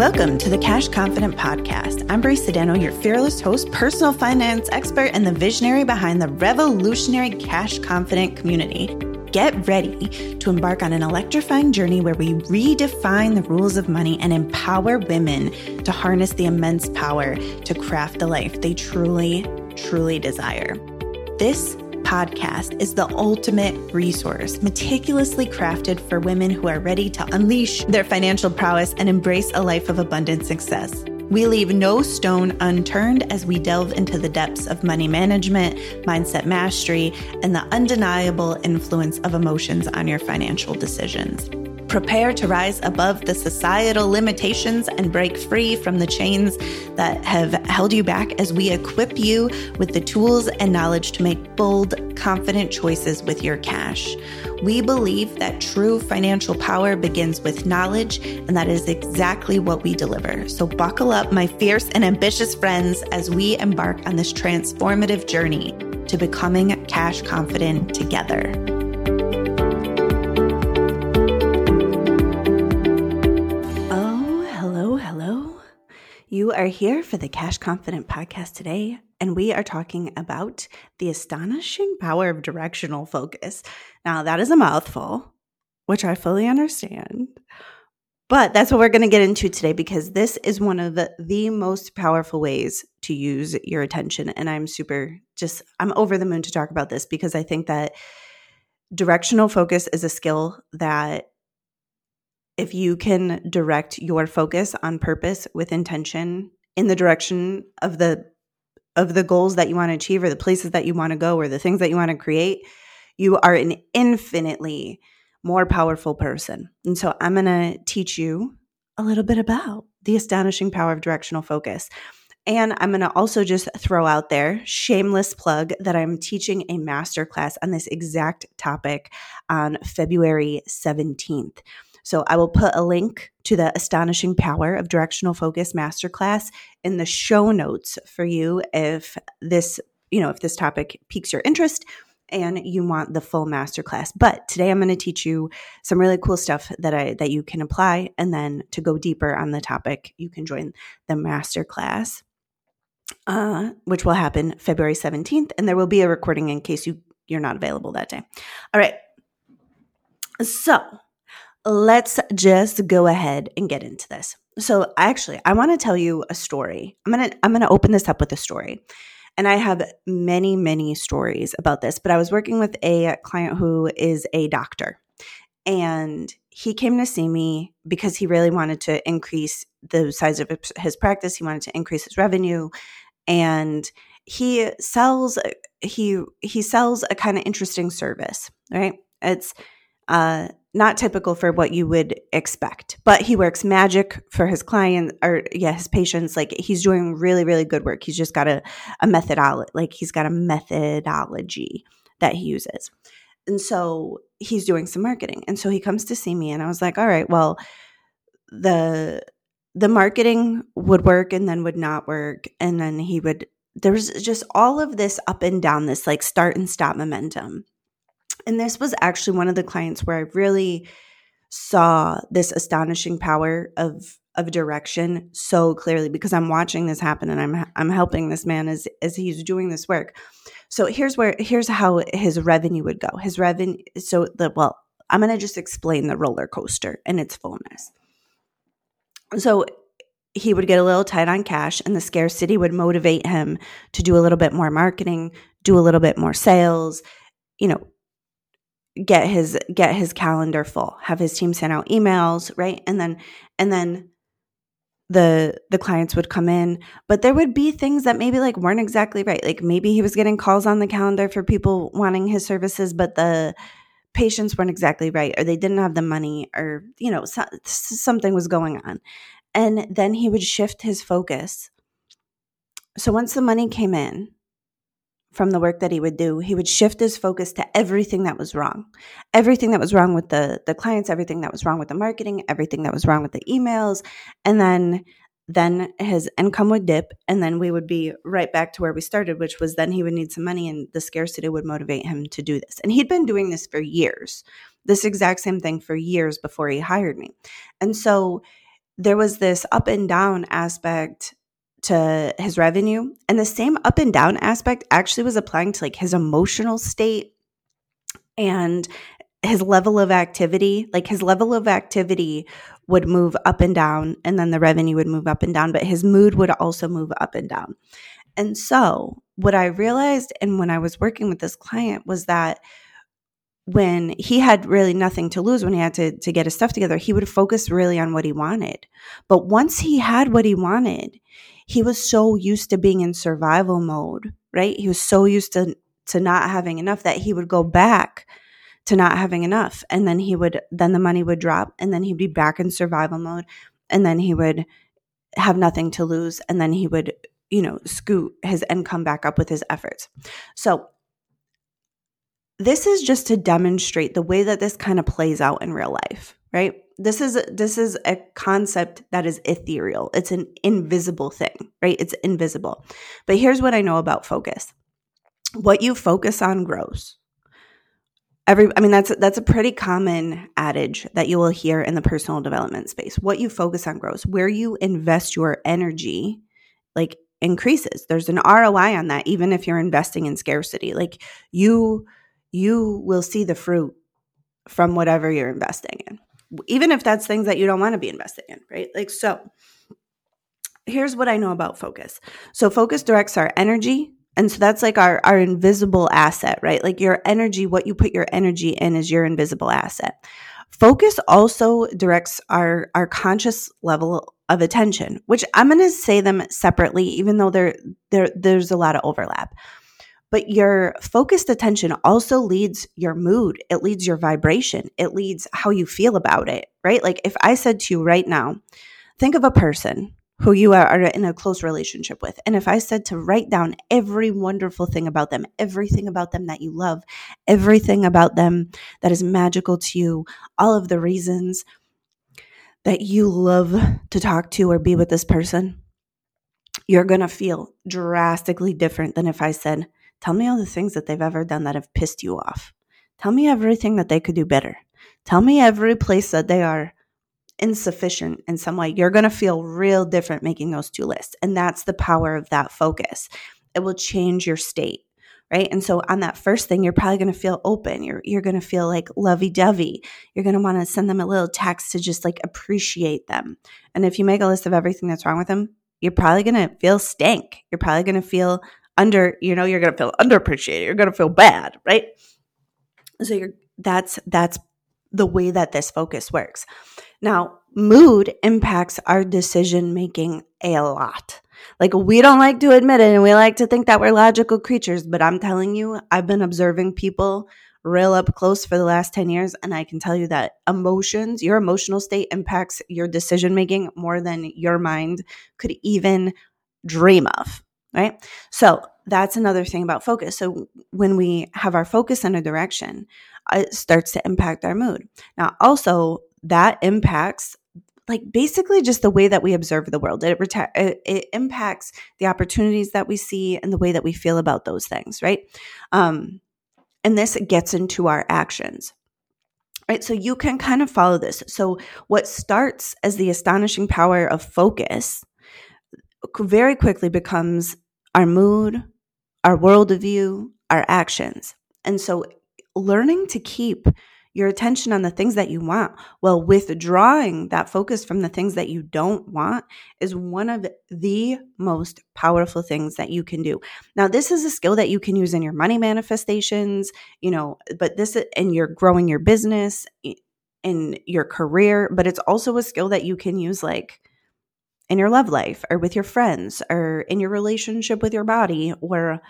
Welcome to the Cash Confident Podcast. I'm Brie Sedano, your fearless host, personal finance expert, and the visionary behind the revolutionary Cash Confident community. Get ready to embark on an electrifying journey where we redefine the rules of money and empower women to harness the immense power to craft the life they truly, truly desire. This podcast is the ultimate resource, meticulously crafted for women who are ready to unleash their financial prowess and embrace a life of abundant success. We leave no stone unturned as we delve into the depths of money management, mindset mastery, and the undeniable influence of emotions on your financial decisions. Prepare to rise above the societal limitations and break free from the chains that have held you back as we equip you with the tools and knowledge to make bold, confident choices with your cash. We believe that true financial power begins with knowledge, and that is exactly what we deliver. So, buckle up, my fierce and ambitious friends, as we embark on this transformative journey to becoming cash confident together. You are here for the Cash Confident podcast today, and we are talking about the astonishing power of directional focus. Now, that is a mouthful, which I fully understand. But that's what we're going to get into today because this is one of the, the most powerful ways to use your attention. And I'm super just, I'm over the moon to talk about this because I think that directional focus is a skill that if you can direct your focus on purpose with intention in the direction of the of the goals that you want to achieve or the places that you want to go or the things that you want to create you are an infinitely more powerful person and so i'm going to teach you a little bit about the astonishing power of directional focus and I'm going to also just throw out there, shameless plug, that I'm teaching a masterclass on this exact topic on February 17th. So I will put a link to the Astonishing Power of Directional Focus Masterclass in the show notes for you if this, you know, if this topic piques your interest and you want the full masterclass. But today I'm going to teach you some really cool stuff that I that you can apply and then to go deeper on the topic, you can join the masterclass. Uh, which will happen February 17th and there will be a recording in case you you're not available that day. All right. So, let's just go ahead and get into this. So actually, I want to tell you a story. I'm going to I'm going to open this up with a story. And I have many many stories about this, but I was working with a client who is a doctor. And he came to see me because he really wanted to increase the size of his practice, he wanted to increase his revenue and he sells he he sells a kind of interesting service, right? It's uh not typical for what you would expect. But he works magic for his client or yeah, his patients. Like he's doing really, really good work. He's just got a, a methodology, like he's got a methodology that he uses. And so he's doing some marketing. And so he comes to see me and I was like, all right, well, the the marketing would work and then would not work. And then he would there was just all of this up and down, this like start and stop momentum. And this was actually one of the clients where I really saw this astonishing power of of direction so clearly because I'm watching this happen and I'm I'm helping this man as as he's doing this work. So here's where here's how his revenue would go. His revenue so the well, I'm going to just explain the roller coaster in its fullness. So he would get a little tight on cash and the scarcity would motivate him to do a little bit more marketing, do a little bit more sales, you know, get his get his calendar full have his team send out emails right? And then and then the the clients would come in. But there would be things that maybe like weren't exactly right. Like maybe he was getting calls on the calendar for people wanting his services but the patients weren't exactly right or they didn't have the money or you know so, something was going on. And then he would shift his focus. So once the money came in from the work that he would do, he would shift his focus to everything that was wrong. Everything that was wrong with the the clients, everything that was wrong with the marketing, everything that was wrong with the emails, and then then his income would dip and then we would be right back to where we started which was then he would need some money and the scarcity would motivate him to do this and he'd been doing this for years this exact same thing for years before he hired me and so there was this up and down aspect to his revenue. And the same up and down aspect actually was applying to like his emotional state and his level of activity. Like his level of activity would move up and down, and then the revenue would move up and down, but his mood would also move up and down. And so, what I realized, and when I was working with this client, was that when he had really nothing to lose when he had to, to get his stuff together, he would focus really on what he wanted. But once he had what he wanted, he was so used to being in survival mode, right? He was so used to, to not having enough that he would go back to not having enough. And then he would, then the money would drop and then he'd be back in survival mode. And then he would have nothing to lose. And then he would, you know, scoot his income back up with his efforts. So this is just to demonstrate the way that this kind of plays out in real life, right? This is this is a concept that is ethereal. It's an invisible thing, right? It's invisible. But here's what I know about focus. What you focus on grows. Every I mean that's that's a pretty common adage that you will hear in the personal development space. What you focus on grows. Where you invest your energy like increases. There's an ROI on that even if you're investing in scarcity. Like you you will see the fruit from whatever you're investing in, even if that's things that you don't want to be investing in, right? Like, so here's what I know about focus. So, focus directs our energy. And so that's like our, our invisible asset, right? Like your energy, what you put your energy in is your invisible asset. Focus also directs our, our conscious level of attention, which I'm going to say them separately, even though there, there, there's a lot of overlap. But your focused attention also leads your mood. It leads your vibration. It leads how you feel about it, right? Like if I said to you right now, think of a person who you are in a close relationship with. And if I said to write down every wonderful thing about them, everything about them that you love, everything about them that is magical to you, all of the reasons that you love to talk to or be with this person, you're going to feel drastically different than if I said, Tell me all the things that they've ever done that have pissed you off. Tell me everything that they could do better. Tell me every place that they are insufficient in some way. You're going to feel real different making those two lists. And that's the power of that focus. It will change your state. Right. And so on that first thing, you're probably going to feel open. You're, you're going to feel like lovey dovey. You're going to want to send them a little text to just like appreciate them. And if you make a list of everything that's wrong with them, you're probably going to feel stank. You're probably going to feel under, you know, you're going to feel underappreciated. You're going to feel bad, right? So you're that's that's the way that this focus works. Now, mood impacts our decision making a lot. Like we don't like to admit it and we like to think that we're logical creatures, but I'm telling you, I've been observing people real up close for the last 10 years and I can tell you that emotions, your emotional state impacts your decision making more than your mind could even dream of right? So that's another thing about focus. So when we have our focus in a direction, it starts to impact our mood. Now, also, that impacts like basically just the way that we observe the world. It, reta- it, it, impacts the opportunities that we see and the way that we feel about those things, right? Um, and this gets into our actions. Right, so you can kind of follow this. So, what starts as the astonishing power of focus very quickly becomes our mood, our worldview, our actions. And so learning to keep your attention on the things that you want while withdrawing that focus from the things that you don't want is one of the most powerful things that you can do. Now, this is a skill that you can use in your money manifestations, you know, but this and you're growing your business in your career, but it's also a skill that you can use like in your love life or with your friends or in your relationship with your body or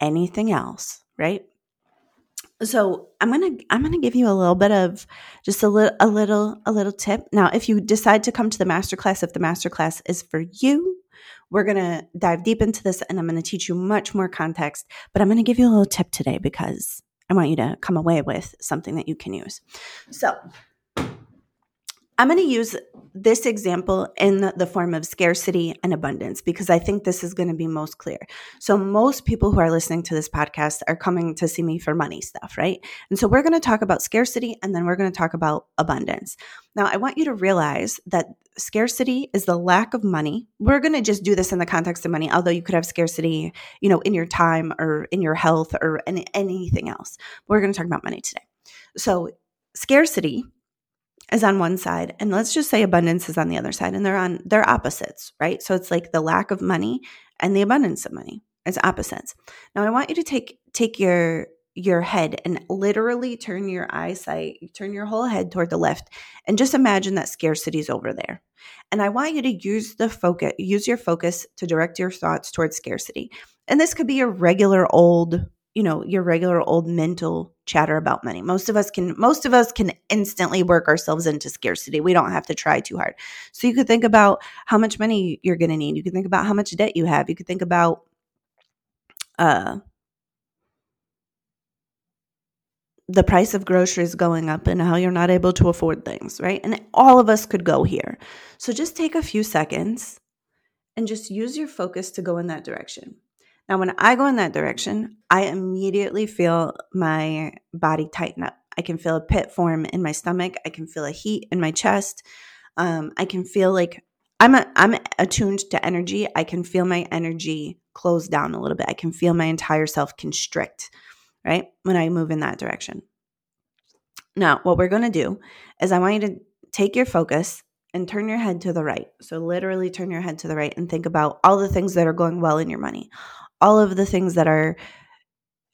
anything else, right? So I'm gonna I'm gonna give you a little bit of just a little a little a little tip. Now, if you decide to come to the masterclass, if the masterclass is for you, we're gonna dive deep into this and I'm gonna teach you much more context. But I'm gonna give you a little tip today because I want you to come away with something that you can use. So I'm gonna use this example in the form of scarcity and abundance because I think this is going to be most clear. So, most people who are listening to this podcast are coming to see me for money stuff, right? And so, we're going to talk about scarcity and then we're going to talk about abundance. Now, I want you to realize that scarcity is the lack of money. We're going to just do this in the context of money, although you could have scarcity, you know, in your time or in your health or in anything else. We're going to talk about money today. So, scarcity is on one side and let's just say abundance is on the other side and they're on they're opposites right? So it's like the lack of money and the abundance of money. It's opposites. Now i want you to take take your your head and literally turn your eyesight turn your whole head toward the left and just imagine that scarcity is over there. And i want you to use the focus use your focus to direct your thoughts towards scarcity. And this could be a regular old you know your regular old mental chatter about money. Most of us can most of us can instantly work ourselves into scarcity. We don't have to try too hard. So you could think about how much money you're going to need. You could think about how much debt you have. You could think about uh the price of groceries going up and how you're not able to afford things right? And all of us could go here. So just take a few seconds and just use your focus to go in that direction now, when I go in that direction, I immediately feel my body tighten up. I can feel a pit form in my stomach. I can feel a heat in my chest. Um, I can feel like I'm a, I'm attuned to energy. I can feel my energy close down a little bit. I can feel my entire self constrict, right? When I move in that direction. Now, what we're going to do is I want you to take your focus and turn your head to the right. So, literally turn your head to the right and think about all the things that are going well in your money, all of the things that are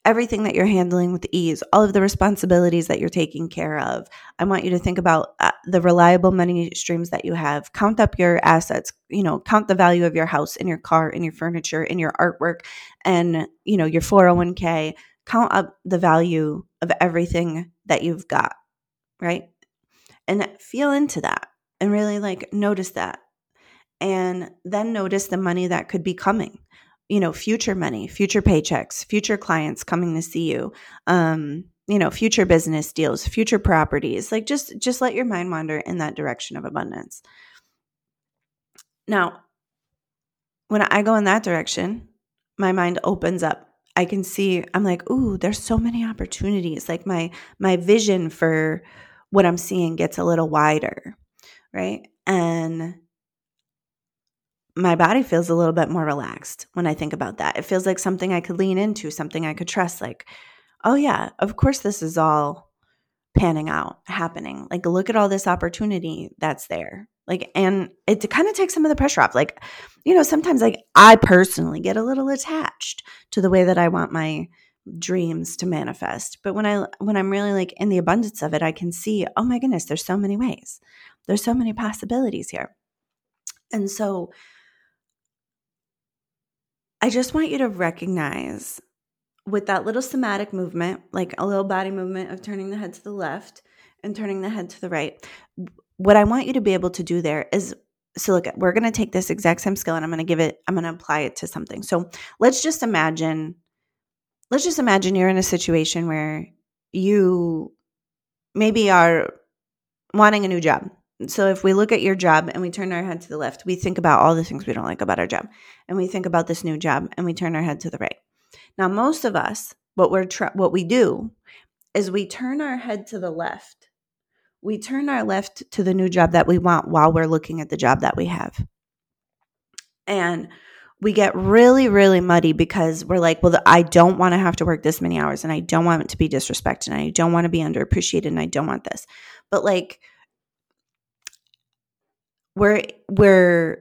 everything that you're handling with ease, all of the responsibilities that you're taking care of. I want you to think about uh, the reliable money streams that you have. Count up your assets, you know, count the value of your house and your car and your furniture and your artwork and, you know, your 401k. Count up the value of everything that you've got, right? And feel into that and really like notice that. And then notice the money that could be coming you know, future money, future paychecks, future clients coming to see you, um, you know, future business deals, future properties. Like just just let your mind wander in that direction of abundance. Now, when I go in that direction, my mind opens up. I can see I'm like, "Ooh, there's so many opportunities." Like my my vision for what I'm seeing gets a little wider, right? And my body feels a little bit more relaxed when I think about that. It feels like something I could lean into, something I could trust. Like, oh, yeah, of course, this is all panning out, happening. Like, look at all this opportunity that's there. Like, and it kind of takes some of the pressure off. Like, you know, sometimes, like, I personally get a little attached to the way that I want my dreams to manifest but when i when i'm really like in the abundance of it i can see oh my goodness there's so many ways there's so many possibilities here and so I just want you to recognize with that little somatic movement, like a little body movement of turning the head to the left and turning the head to the right. What I want you to be able to do there is so look, we're going to take this exact same skill and I'm going to give it, I'm going to apply it to something. So let's just imagine, let's just imagine you're in a situation where you maybe are wanting a new job so if we look at your job and we turn our head to the left, we think about all the things we don't like about our job. And we think about this new job and we turn our head to the right. Now, most of us, what we're what we do is we turn our head to the left. We turn our left to the new job that we want while we're looking at the job that we have. And we get really, really muddy because we're like, well, I don't want to have to work this many hours and I don't want to be disrespected and I don't want to be underappreciated and I don't want this. But like, where where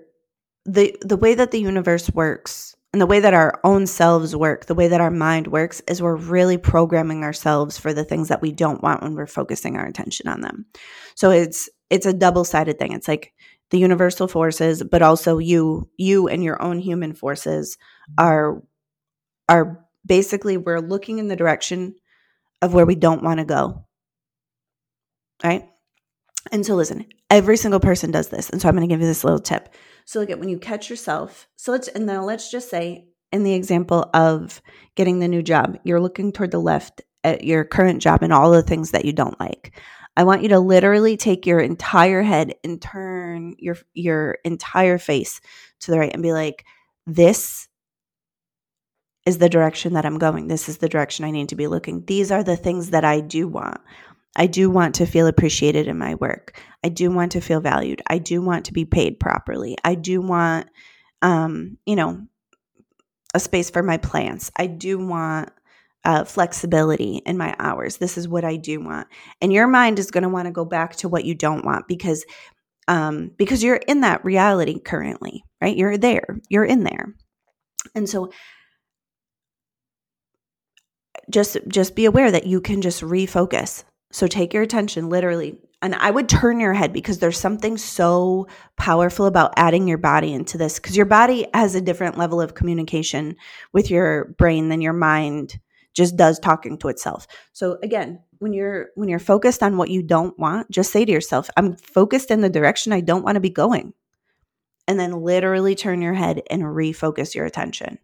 the the way that the universe works and the way that our own selves work, the way that our mind works is we're really programming ourselves for the things that we don't want when we're focusing our attention on them. So it's it's a double-sided thing. It's like the universal forces, but also you you and your own human forces are are basically we're looking in the direction of where we don't want to go. Right? And so listen, every single person does this. And so I'm going to give you this little tip. So look at when you catch yourself. So let's and then let's just say in the example of getting the new job, you're looking toward the left at your current job and all the things that you don't like. I want you to literally take your entire head and turn your your entire face to the right and be like, this is the direction that I'm going. This is the direction I need to be looking. These are the things that I do want. I do want to feel appreciated in my work. I do want to feel valued. I do want to be paid properly. I do want, um, you know, a space for my plants. I do want uh, flexibility in my hours. This is what I do want. And your mind is going to want to go back to what you don't want because um, because you're in that reality currently, right? You're there. You're in there. And so just just be aware that you can just refocus so take your attention literally. And I would turn your head because there's something so powerful about adding your body into this because your body has a different level of communication with your brain than your mind just does talking to itself. So again, when you're when you're focused on what you don't want, just say to yourself, I'm focused in the direction I don't want to be going. And then literally turn your head and refocus your attention.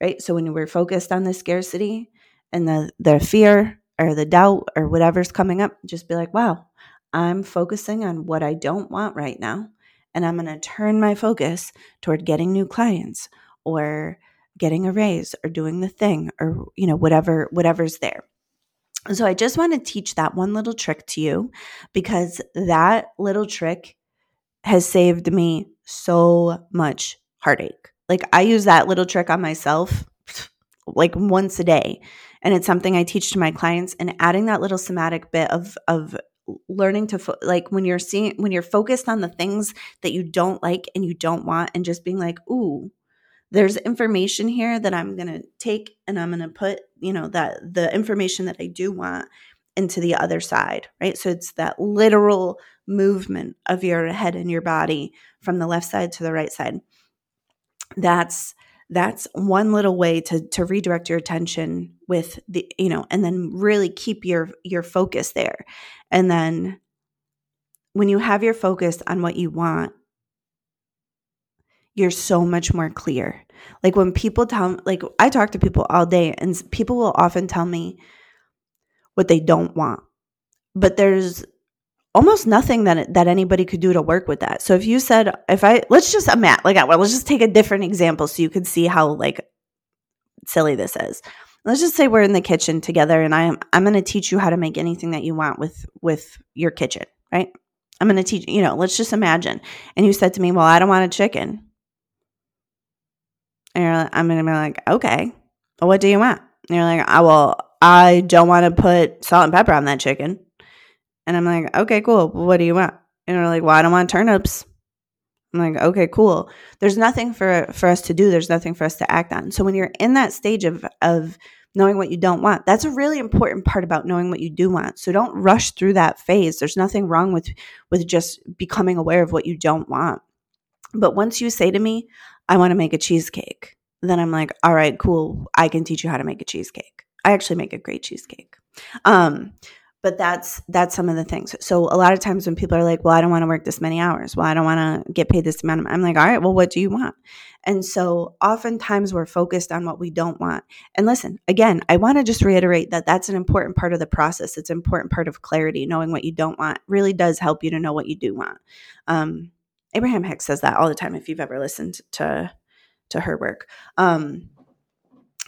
Right? So when we're focused on the scarcity and the the fear or the doubt or whatever's coming up, just be like, wow, I'm focusing on what I don't want right now. And I'm going to turn my focus toward getting new clients or getting a raise or doing the thing or, you know, whatever, whatever's there. So I just want to teach that one little trick to you because that little trick has saved me so much heartache. Like I use that little trick on myself like once a day and it's something I teach to my clients and adding that little somatic bit of of learning to fo- like when you're seeing when you're focused on the things that you don't like and you don't want and just being like ooh there's information here that I'm going to take and I'm going to put you know that the information that I do want into the other side right? So it's that literal movement of your head and your body from the left side to the right side. That's that's one little way to to redirect your attention with the you know and then really keep your your focus there. And then when you have your focus on what you want you're so much more clear. Like when people tell like i talk to people all day and people will often tell me what they don't want but there's almost nothing that that anybody could do to work with that. So if you said if I let's just a mat like well let's just take a different example so you can see how like silly this is. Let's just say we're in the kitchen together and I'm I'm going to teach you how to make anything that you want with with your kitchen, right? I'm going to teach, you know, let's just imagine. And you said to me, "Well, I don't want a chicken." And I'm going to be like, "Okay. Well, what do you want?" And you're like, "I oh, well, I don't want to put salt and pepper on that chicken." And I'm like, okay, cool. What do you want? And they're like, well, I don't want turnips. I'm like, okay, cool. There's nothing for for us to do. There's nothing for us to act on. So when you're in that stage of of knowing what you don't want, that's a really important part about knowing what you do want. So don't rush through that phase. There's nothing wrong with with just becoming aware of what you don't want. But once you say to me, I want to make a cheesecake, then I'm like, all right, cool. I can teach you how to make a cheesecake. I actually make a great cheesecake. Um, but that's that's some of the things. So a lot of times when people are like well i don't want to work this many hours. Well i don't want to get paid this amount of i'm like all right well what do you want? And so oftentimes we're focused on what we don't want. And listen again i want to just reiterate that that's an important part of the process. It's an important part of clarity. Knowing what you don't want really does help you to know what you do want. Um, abraham hicks says that all the time if you've ever listened to to her work. Um,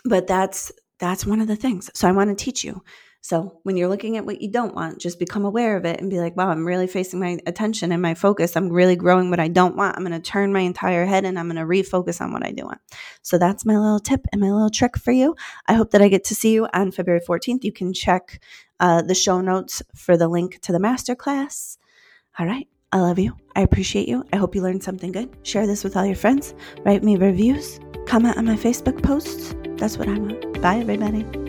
but that's that's one of the things. So i want to teach you so when you're looking at what you don't want, just become aware of it and be like, wow, I'm really facing my attention and my focus. I'm really growing what I don't want. I'm going to turn my entire head and I'm going to refocus on what I do want. So that's my little tip and my little trick for you. I hope that I get to see you on February 14th. You can check uh, the show notes for the link to the masterclass. All right. I love you. I appreciate you. I hope you learned something good. Share this with all your friends. Write me reviews. Comment on my Facebook posts. That's what I want. Bye, everybody.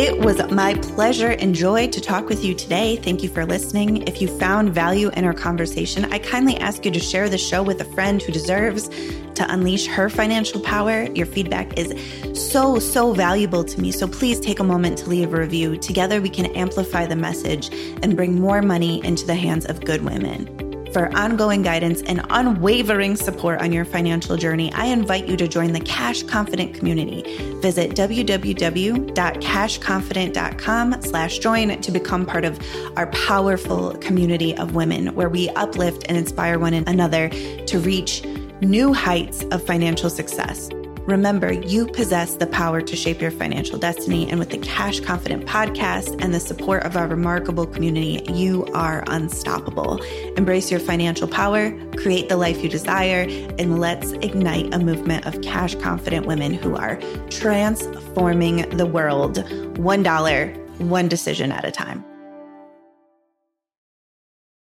It was my pleasure and joy to talk with you today. Thank you for listening. If you found value in our conversation, I kindly ask you to share the show with a friend who deserves to unleash her financial power. Your feedback is so, so valuable to me. So please take a moment to leave a review. Together, we can amplify the message and bring more money into the hands of good women. For ongoing guidance and unwavering support on your financial journey, I invite you to join the Cash Confident community. Visit www.cashconfident.com slash join to become part of our powerful community of women where we uplift and inspire one another to reach new heights of financial success. Remember, you possess the power to shape your financial destiny. And with the Cash Confident podcast and the support of our remarkable community, you are unstoppable. Embrace your financial power, create the life you desire, and let's ignite a movement of cash confident women who are transforming the world one dollar, one decision at a time.